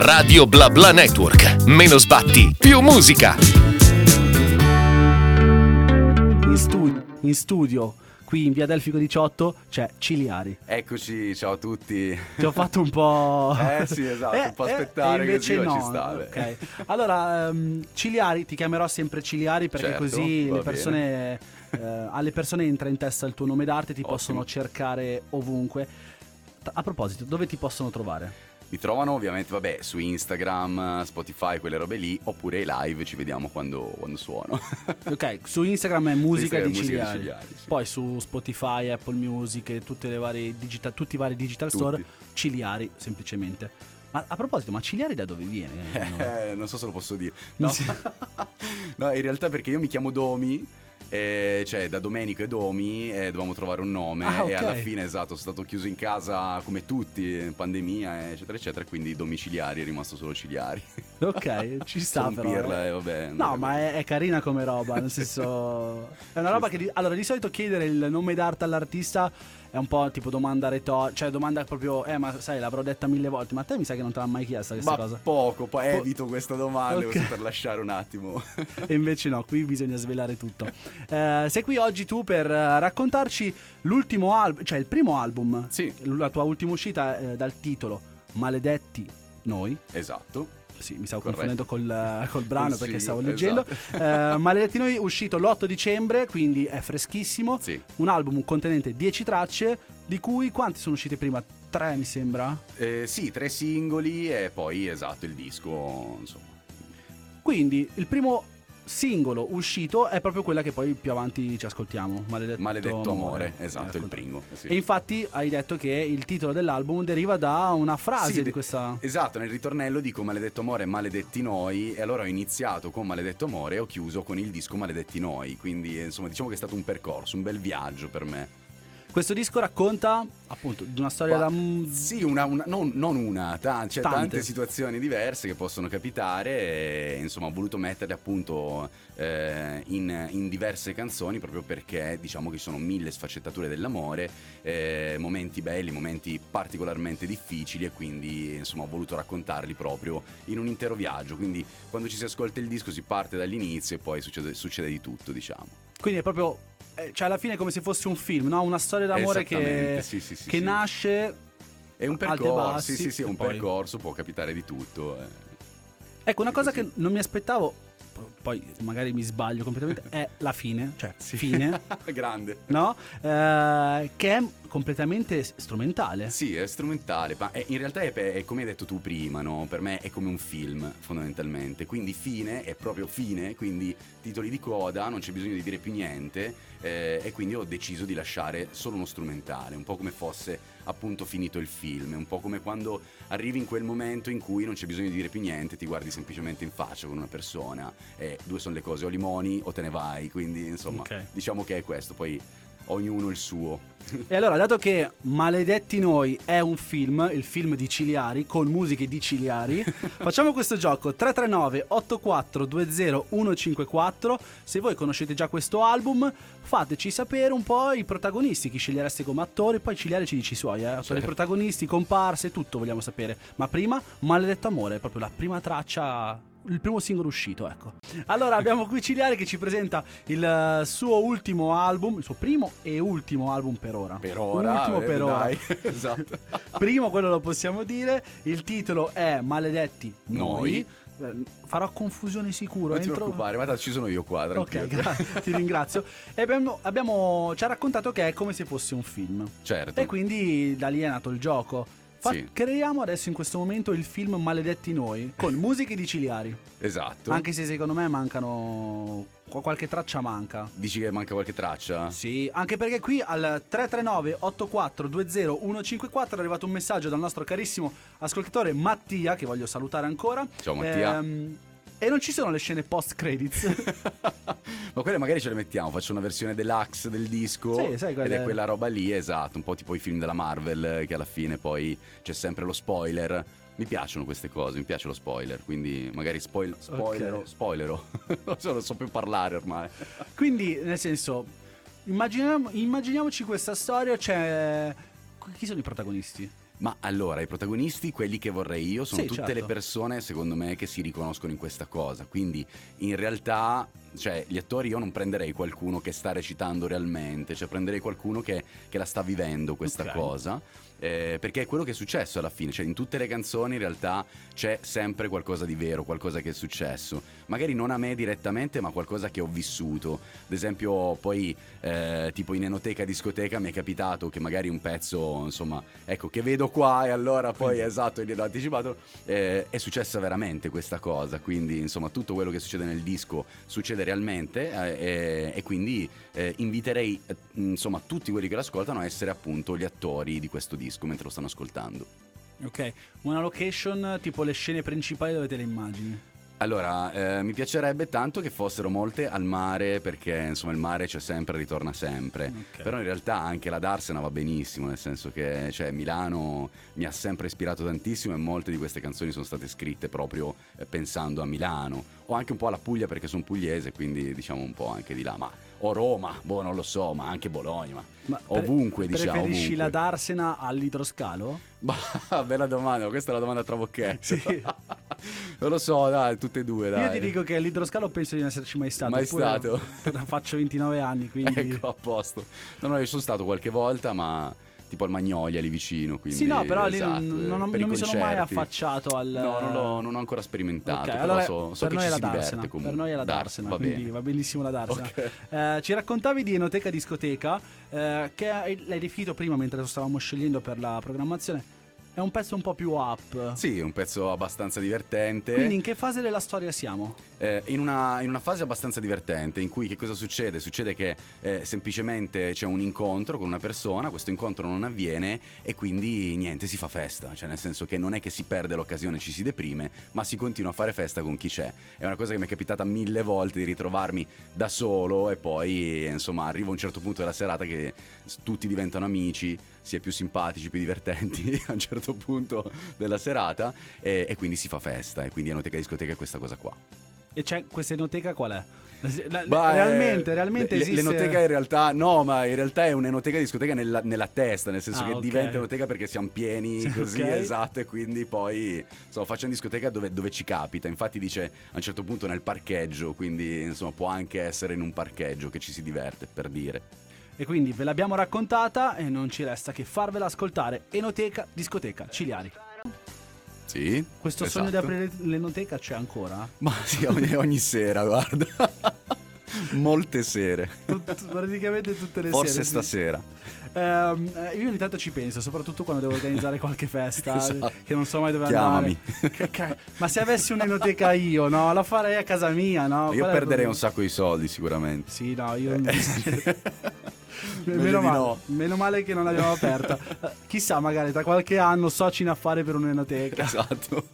Radio Bla Bla Network. Meno sbatti, più musica. In studio, in studio qui in via Delfico 18 c'è Ciliari. Eccoci, ciao a tutti. Ti ho fatto un po'. Eh sì, esatto, un po' aspettare e invece così, no. ci sta, beh. ok. Allora, ehm, Ciliari, ti chiamerò sempre Ciliari perché Certo, così le persone, eh, alle persone entra in testa il tuo nome d'arte, ti Ottimo. possono cercare ovunque. A proposito, dove ti possono trovare? Mi trovano ovviamente, vabbè, su Instagram, Spotify, quelle robe lì, oppure ai live, ci vediamo quando, quando suono. Ok, su Instagram è musica, Instagram di, musica di. Ciliari, sì. Poi su Spotify, Apple Music e tutte le varie digital, tutti i vari digital Tutti. store, Ciliari semplicemente. Ma a proposito, ma Ciliari da dove viene? Eh, non so se lo posso dire. No. no, in realtà perché io mi chiamo Domi, eh, cioè da Domenico e Domi, e dovevamo trovare un nome Ah, ok. e alla fine, esatto, sono stato chiuso in casa come tutti, pandemia, eccetera, eccetera, quindi domiciliari è rimasto solo Ciliari. ok, ci sta Con però. pirla, eh. eh, vabbè. No, ma è, è carina come roba, nel senso... È una roba che... allora, di solito chiedere il nome d'arte all'artista è un po' tipo domanda retorica, cioè domanda proprio... Eh, ma sai, l'avrò detta mille volte, ma a te mi sa che non te l'ha mai chiesta questa Ma cosa. poco, poi evito questa domanda Ok. così per lasciare un attimo. E invece no, qui bisogna svelare tutto. Eh, sei qui oggi tu per eh, raccontarci l'ultimo album, cioè il primo album, Sì. la tua ultima uscita eh, dal titolo Maledetti Noi. esatto. Sì, mi stavo Corretto. confondendo col, eh, col brano Sì, perché stavo esatto. leggendo. Eh, Maledetti Noi uscito l'8 dicembre, quindi è freschissimo. Sì. Un album contenente 10 tracce, di cui quanti sono uscite prima? Tre mi sembra. Eh, sì, tre singoli e poi esatto il disco, insomma. Quindi il primo singolo uscito è proprio quella che poi più avanti ci ascoltiamo. Maledetto, Maledetto amore, esatto, Ecco. il primo. sì. E infatti hai detto che il titolo dell'album deriva da una frase Sì, di questa... Esatto, nel ritornello dico maledetto amore, maledetti noi e allora ho iniziato con maledetto amore e ho chiuso con il disco maledetti noi, quindi eh, insomma diciamo che è stato un percorso, un bel viaggio per me. Questo disco racconta appunto di una storia Ma- da... Sì, una, una- non, non una, ta- c'è Tante. tante situazioni diverse che possono capitare e insomma ho voluto metterle appunto eh, in, in diverse canzoni proprio perché diciamo che ci sono mille sfaccettature dell'amore, eh, momenti belli, momenti particolarmente difficili e quindi insomma ho voluto raccontarli proprio in un intero viaggio, quindi quando ci si ascolta il disco si parte dall'inizio e poi succede, succede di tutto diciamo. Quindi è proprio... eh, Cioè alla fine è come se fosse un film, no? Una storia d'amore che, sì, sì, sì, che nasce... È un percorso, bassi, sì sì è un poi- percorso, può capitare di tutto. eh. Ecco, una cosa che non mi aspettavo, poi magari mi sbaglio completamente, è la fine, cioè fine, Grande. no? Eh, che è completamente strumentale. Sì, è strumentale, ma è- in realtà è, è come hai detto tu prima, no? Per me è come un film, fondamentalmente. Quindi fine è proprio fine, quindi titoli di coda, non c'è bisogno di dire più niente. eh, e quindi ho deciso di lasciare solo uno strumentale, un po' come fosse appunto finito il film, un po' come quando arrivi in quel momento in cui non c'è bisogno di dire più niente, ti guardi semplicemente in faccia con una persona e due sono le cose, o limoni o te ne vai, quindi insomma Ok. diciamo che è questo, poi ognuno il suo. E allora, dato che Maledetti Noi è un film, il film di Ciliari, con musiche di Ciliari, facciamo questo gioco 339 8420 154. Se voi conoscete già questo album, fateci sapere un po' i protagonisti, chi scegliereste come attori, poi Ciliari ci dice i suoi, eh, attori Certo. protagonisti, comparse, tutto vogliamo sapere. Ma prima, Maledetto Amore, è proprio la prima traccia il primo singolo uscito, ecco. Allora abbiamo qui Ciliari che ci presenta il eh, suo ultimo album, il suo primo e ultimo album per ora. Per ora, Ultimo eh, per ora. dai, esatto. Primo quello lo possiamo dire, il titolo è Maledetti Noi. Noi. Eh, Farò confusione sicuro. Non ti entro- preoccupare, ma ci sono io qua, Ok, tranquillo. grazie, ti ringrazio. E abbiamo, abbiamo- ci ha raccontato che è come se fosse un film. Certo. E quindi da lì è nato il gioco. Fa- Sì. Creiamo adesso in questo momento il film Maledetti Noi con musiche di Ciliari. Esatto. Anche se secondo me mancano. qu- qualche traccia manca. Dici che manca qualche traccia? Sì, anche perché qui al 339 8420 154 è arrivato un messaggio dal nostro carissimo ascoltatore Mattia, che voglio salutare ancora. Ciao, Mattia. Ehm, e non ci sono le scene post credits. Ma quelle magari ce le mettiamo, faccio una versione deluxe del disco. Sì, sai, ed quelle- è quella roba lì, esatto, un po' tipo i film della Marvel, eh, che alla fine poi c'è sempre lo spoiler. Mi piacciono queste cose, mi piace lo spoiler, quindi magari spoil, spoilero, Ok. spoilero. non so, non so più parlare ormai. Quindi, nel senso, immaginiamo- immaginiamoci questa storia, c'è... Chi sono i protagonisti? Ma allora, i protagonisti, quelli che vorrei io, sono Sì, tutte certo. le persone, secondo me, che si riconoscono in questa cosa. Quindi, in realtà, cioè, gli attori io non prenderei qualcuno che sta recitando realmente, cioè prenderei qualcuno che, che la sta vivendo questa Ok. cosa. Eh, perché è quello che è successo alla fine, cioè in tutte le canzoni in realtà c'è sempre qualcosa di vero, qualcosa che è successo. Magari non a me direttamente, ma qualcosa che ho vissuto. Ad esempio, poi, eh, tipo in enoteca discoteca mi è capitato che magari un pezzo, insomma, ecco, che vedo qua e allora poi, esatto, gliel'ho anticipato, eh, è successa veramente questa cosa. Quindi, insomma, tutto quello che succede nel disco succede realmente eh, e, quindi eh, inviterei, eh, insomma, tutti quelli che lo ascoltano a essere appunto gli attori di questo disco mentre lo stanno ascoltando. Ok, una location tipo le scene principali dove te le immagini? Allora, eh, mi piacerebbe tanto che fossero molte al mare perché insomma il mare c'è sempre, ritorna sempre. Ok. Però in realtà anche la Darsena va benissimo, nel senso che cioè, Milano mi ha sempre ispirato tantissimo e molte di queste canzoni sono state scritte proprio eh, pensando a Milano. O anche un po' alla Puglia perché sono pugliese, quindi diciamo un po' anche di là. Ma, o Roma, boh, non lo so, ma anche Bologna. Ma, Ma pre- ovunque, diciamo. Preferisci ovunque. la Darsena all'idroscalo? Bah, bella domanda, questa è la domanda a trabocchetto. Sì. non lo so, dai, tutte e due, dai. Io ti dico che all'idroscalo penso di non esserci mai stato. Mai stato? Faccio 29 anni, quindi... Ecco, a posto. No, no, io sono stato qualche volta, ma tipo al Magnolia lì vicino. Quindi, Sì, no, però lì esatto, non, non- per non mi sono mai affacciato al... No, non, l'ho, non ho ancora sperimentato. Ok, però allora so, so per che noi ci è la si diverte Darsena, comunque. per noi è la Dar- Darsena, va quindi va benissimo la Darsena. Ok. Eh, ci raccontavi di Enoteca Discoteca, eh, che hai- l'hai definito prima mentre lo stavamo scegliendo per la programmazione. È un pezzo un po' più up. Sì, è un pezzo abbastanza divertente. Quindi in che fase della storia siamo? Eh, in, una, in una fase abbastanza divertente in cui che cosa succede? Succede che eh, semplicemente c'è un incontro con una persona, questo incontro non avviene e quindi niente, si fa festa, cioè nel senso che non è che si perde l'occasione, ci si deprime, ma si continua a fare festa con chi c'è. È una cosa che mi è capitata mille volte di ritrovarmi da solo e poi insomma arriva un certo punto della serata che tutti diventano amici, si è più simpatici, più divertenti a un certo punto della serata e, e quindi si fa festa e quindi Enoteca Discoteca è questa cosa qua. E c'è questa Enoteca qual è? La- Bah, realmente, eh, realmente le- esiste... L'enoteca in realtà, no, ma in realtà è un'enoteca discoteca nella, nella testa, nel senso Ah, che ok. diventa enoteca perché siamo pieni Sì, così, ok. esatto, e quindi poi insomma facciamo discoteca dove, dove ci capita. Infatti dice a un certo punto nel parcheggio, quindi insomma può anche essere in un parcheggio che ci si diverte, per dire. E quindi ve l'abbiamo raccontata e non ci resta che farvela ascoltare. Enoteca Discoteca Ciliari. Sì. Questo esatto. sogno di aprire l'enoteca c'è ancora? Ma sì, ogni, ogni sera, guarda. Molte sere. Tut- praticamente tutte le Forse sere. sì. stasera. Ehm, eh, io ogni tanto ci penso, soprattutto quando devo organizzare qualche festa, Esatto. che non so mai dove Chiamami. andare. Ma se avessi un'enoteca io, no? La farei a casa mia, no? Io Qual perderei un sacco di soldi sicuramente. Sì, no, io Meglio meno, male, no. meno male che non l'abbiamo aperta. Chissà, magari tra qualche anno soci in affare per un'enoteca. Esatto.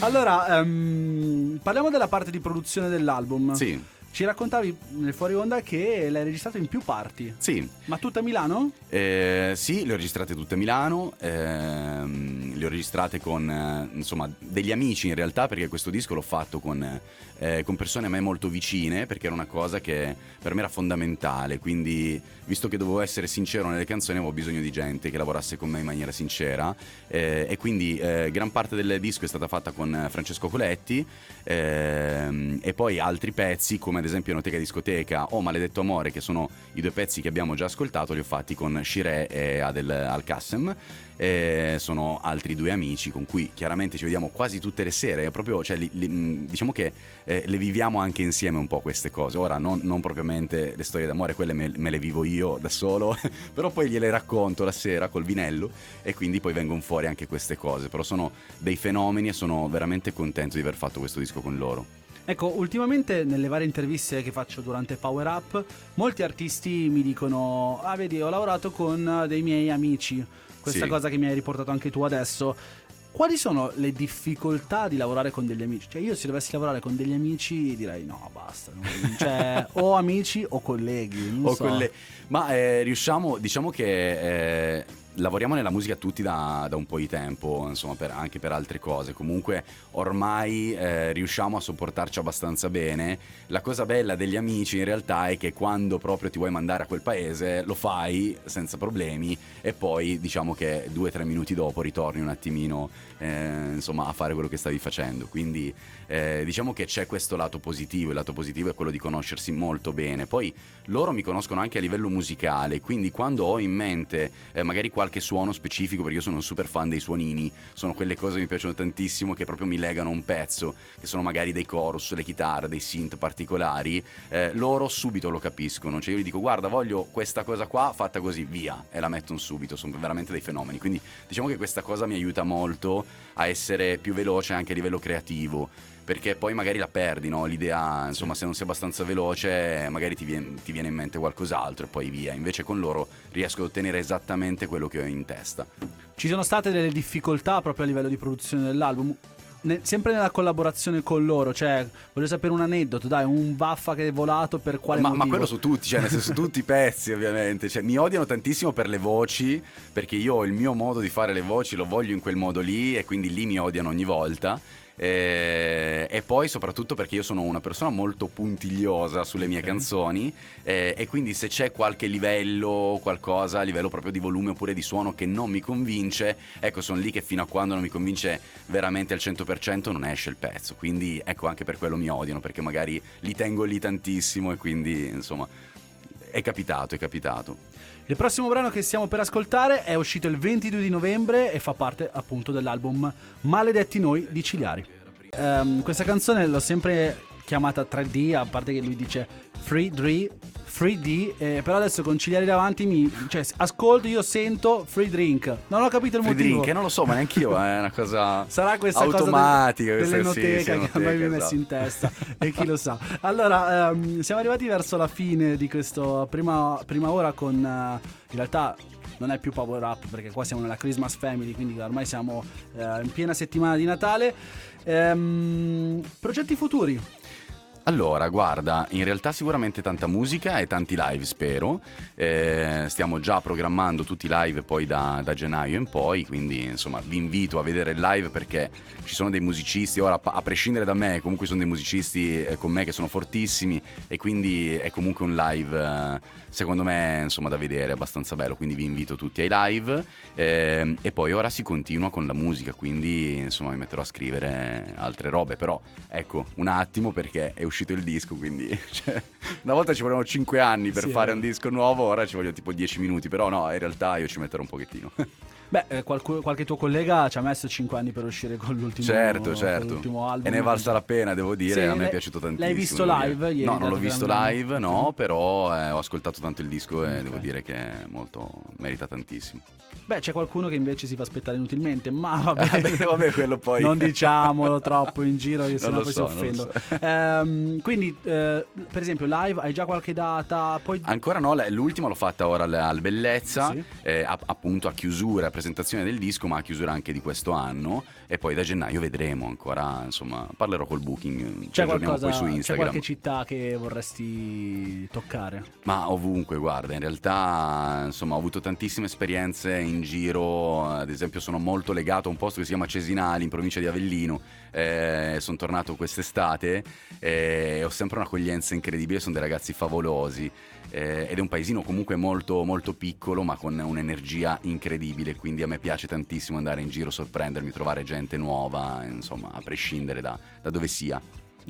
Allora, ehm, parliamo della parte di produzione dell'album. Sì, Ci raccontavi nel fuori onda che l'hai registrato in più parti. sì. Ma tutta a Milano? Eh, sì, le ho registrate tutte a Milano, ehm, le ho registrate con eh, insomma, degli amici in realtà perché questo disco l'ho fatto con, eh, con persone a me molto vicine perché era una cosa che per me era fondamentale, quindi visto che dovevo essere sincero nelle canzoni avevo bisogno di gente che lavorasse con me in maniera sincera eh, e quindi eh, gran parte del disco è stata fatta con Francesco Coletti ehm, e poi altri pezzi come ad esempio Enoteca Discoteca o Maledetto Amore che sono i due pezzi che abbiamo già ascoltato li ho fatti con Shire e Adel Al-Qassem e sono altri due amici con cui chiaramente ci vediamo quasi tutte le sere, proprio, cioè, li- li- mh, diciamo che eh, le viviamo anche insieme un po' queste cose. Ora non, non propriamente le storie d'amore, quelle me, me le vivo io da solo, però poi gliele racconto la sera col vinello e quindi poi vengono fuori anche queste cose. Però sono dei fenomeni e sono veramente contento di aver fatto questo disco con loro. Ecco, ultimamente nelle varie interviste che faccio durante Power Up, molti artisti mi dicono: Ah, vedi, ho lavorato con dei miei amici. Questa Sì. cosa che mi hai riportato anche tu adesso. Quali sono le difficoltà di lavorare con degli amici? Cioè, io se dovessi lavorare con degli amici direi no, basta. non- Cioè, o amici o colleghi. O so. quelle- Ma eh, riusciamo, diciamo che eh, lavoriamo nella musica tutti da, da un po' di tempo, insomma, per- anche per altre cose. Comunque ormai eh, riusciamo a sopportarci abbastanza bene. La cosa bella degli amici in realtà è che quando proprio ti vuoi mandare a quel paese lo fai senza problemi e poi diciamo che due o tre minuti dopo ritorni un attimino eh, insomma, a fare quello che stavi facendo. Quindi eh, diciamo che c'è questo lato positivo, il lato positivo è quello di conoscersi molto bene. Poi loro mi conoscono anche a livello musicale, quindi quando ho in mente eh, magari qualche suono specifico, perché io sono un super fan dei suonini, sono quelle cose che mi piacciono tantissimo che proprio mi legano a un pezzo, che sono magari dei chorus, le chitarre, dei synth particolari, eh, loro subito lo capiscono, cioè io gli dico guarda voglio questa cosa qua fatta così, via, e la mettono subito, sono veramente dei fenomeni, quindi diciamo che questa cosa mi aiuta molto a essere più veloce anche a livello creativo perché poi magari la perdi, no? l'idea, insomma, se non sei abbastanza veloce, magari ti viene, ti viene, in mente qualcos'altro e poi via. Invece con loro riesco ad ottenere esattamente quello che ho in testa. Ci sono state delle difficoltà proprio a livello di produzione dell'album? Ne, sempre nella collaborazione con loro, cioè voglio sapere un aneddoto, dai, un vaffa che è volato per quale ma, motivo? Ma quello su tutti, cioè nel senso tutti i pezzi ovviamente, cioè, mi odiano tantissimo per le voci, perché io ho il mio modo di fare le voci, lo voglio in quel modo lì e quindi lì mi odiano ogni volta eh, e poi soprattutto perché io sono una persona molto puntigliosa sulle mie okay. canzoni eh, e quindi se c'è qualche livello, qualcosa a livello proprio di volume oppure di suono che non mi convince, ecco sono lì che fino a quando non mi convince veramente al 100% non esce il pezzo. Quindi ecco anche per quello mi odiano perché magari li tengo lì tantissimo e quindi insomma è capitato, è capitato. Il prossimo brano che stiamo per ascoltare è uscito il 22 di novembre e fa parte appunto dell'album Maledetti Noi di Ciliari. Um, questa canzone l'ho sempre chiamata 3D, a parte che lui dice Free 3 3D, eh, però adesso con Ciliari davanti mi cioè, ascolto, io sento free drink. Non ho capito il free motivo. Drink, non lo so, ma neanche io, è una cosa Sarà questa automatica, cosa del, dell'enoteca sì, sì, che mi messo in testa e chi lo sa. Allora, um, siamo arrivati verso la fine di questa prima, prima ora con uh, in realtà non è più Power Up perché qua siamo nella Christmas Family, quindi ormai siamo uh, in piena settimana di Natale. Um, progetti futuri? Allora, guarda, in realtà sicuramente tanta musica e tanti live, spero. Eh, stiamo già programmando tutti i live poi da, da, gennaio in poi, quindi insomma vi invito a vedere il live perché ci sono dei musicisti, ora a prescindere da me, comunque sono dei musicisti eh, con me che sono fortissimi e quindi è comunque un live eh, secondo me insomma da vedere, abbastanza bello, quindi vi invito tutti ai live. Eh, e poi ora si continua con la musica, quindi insomma mi metterò a scrivere altre robe, però ecco un attimo perché è uscito il disco, quindi cioè, una volta ci volevano 5 anni per sì, fare un disco nuovo, ora ci vogliono tipo 10 minuti, però no, in realtà io ci metterò un pochettino. Beh, eh, qualche, qualche tuo collega ci ha messo 5 anni per uscire con l'ultimo, certo, certo. Con l'ultimo album. E ne è valsa la pena, devo dire, sì, a me è piaciuto tantissimo. L'hai visto live? Ieri no, non l'ho visto live, no, però eh, ho ascoltato tanto il disco e okay. devo dire che molto, merita tantissimo. Beh, c'è qualcuno che invece si fa aspettare inutilmente, ma vabbè, Beh, vabbè quello poi. non diciamolo troppo in giro, che sennò poi so, si offendo. So. Ehm, quindi, eh, per esempio, live hai già qualche data? Poi... Ancora no, l'ultima l'ho fatta ora al Bellezza, sì. eh, appunto a chiusura, a presentazione del disco, ma a chiusura anche di questo anno. E poi da gennaio vedremo ancora, insomma, parlerò col booking. C'è, qualcosa, poi su Instagram. c'è qualche città che vorresti toccare? Ma ovunque, guarda, in realtà, insomma, ho avuto tantissime esperienze in giro, ad esempio sono molto legato a un posto che si chiama Cesinali in provincia di Avellino, eh, sono tornato quest'estate eh, e ho sempre un'accoglienza incredibile, sono dei ragazzi favolosi eh, ed è un paesino comunque molto, molto piccolo ma con un'energia incredibile, quindi a me piace tantissimo andare in giro, sorprendermi, trovare gente nuova, insomma a prescindere da, da dove sia.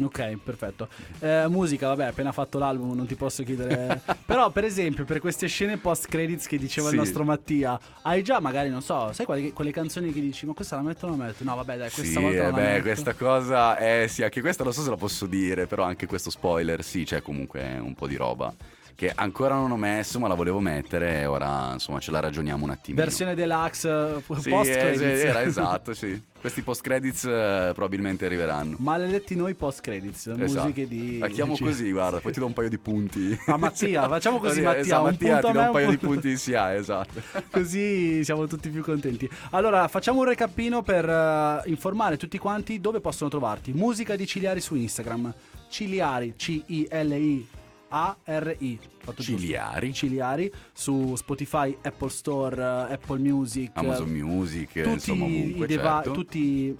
Ok, perfetto. Eh, musica, vabbè, appena fatto l'album, non ti posso chiedere. Però, per esempio, per queste scene post credits che diceva sì. il nostro Mattia, hai già magari, non so, sai quelle, quelle canzoni che dici, ma questa la metto o non la metto? No, vabbè, dai, questa sì, volta eh, beh, metto. questa cosa, eh sì, anche questa non so se la posso dire, però anche questo spoiler, sì, c'è comunque un po' di roba che ancora non ho messo, ma la volevo mettere e ora insomma ce la ragioniamo un attimo. Versione deluxe sì, post credits. Eh, era esatto, sì. Questi post credits uh, probabilmente arriveranno. Maledetti noi post credits, esatto. musiche di La chiamo così, guarda, poi ti do un paio di punti. Ah, Mattia, facciamo così Mattia, esatto, un Mattia ti do un, un paio di punti in SIA, esatto. così siamo tutti più contenti. Allora, facciamo un recapino per uh, informare tutti quanti dove possono trovarti. Musica di Ciliari su Instagram. Ciliari, C I L I Giusto. Ciliari. Ciliari su Spotify, Apple Store, eh, Apple Music. Amazon Music, tutti insomma ovunque, i, deva- certo. tutti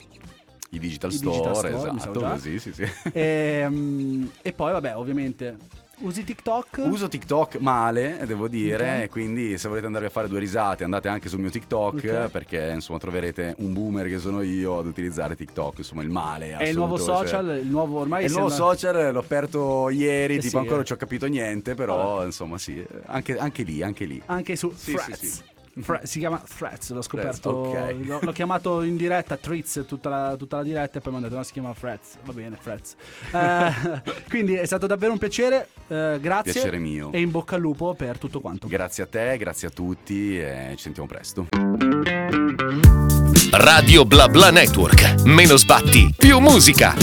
I digital i store, digital store, esatto, così, sì, sì. Ehm, e poi, vabbè, ovviamente. Usi TikTok? Uso TikTok male, devo dire, Ok. quindi se volete andare a fare due risate andate anche sul mio TikTok Ok. perché insomma troverete un boomer che sono io ad utilizzare TikTok, insomma il male. È il nuovo assoluto, cioè. social, il nuovo ormai È il nuovo sembra- social, l'ho aperto ieri, Eh tipo sì, ancora eh. non ci ho capito niente, però insomma sì, anche, anche lì, anche lì. anche su Sì, Threads. sì, sì. Thre- si chiama Threads, l'ho scoperto. ok. l'ho, l'ho chiamato in diretta Threads tutta la, tutta la diretta e poi mi hanno detto no, si chiama Threads. Va bene, Threads. Eh, quindi è stato davvero un piacere. eh, grazie. Piacere mio. E in bocca al lupo per tutto quanto. Grazie a te, grazie a tutti e ci sentiamo presto. Radio Bla Bla Network. Meno sbatti, più musica.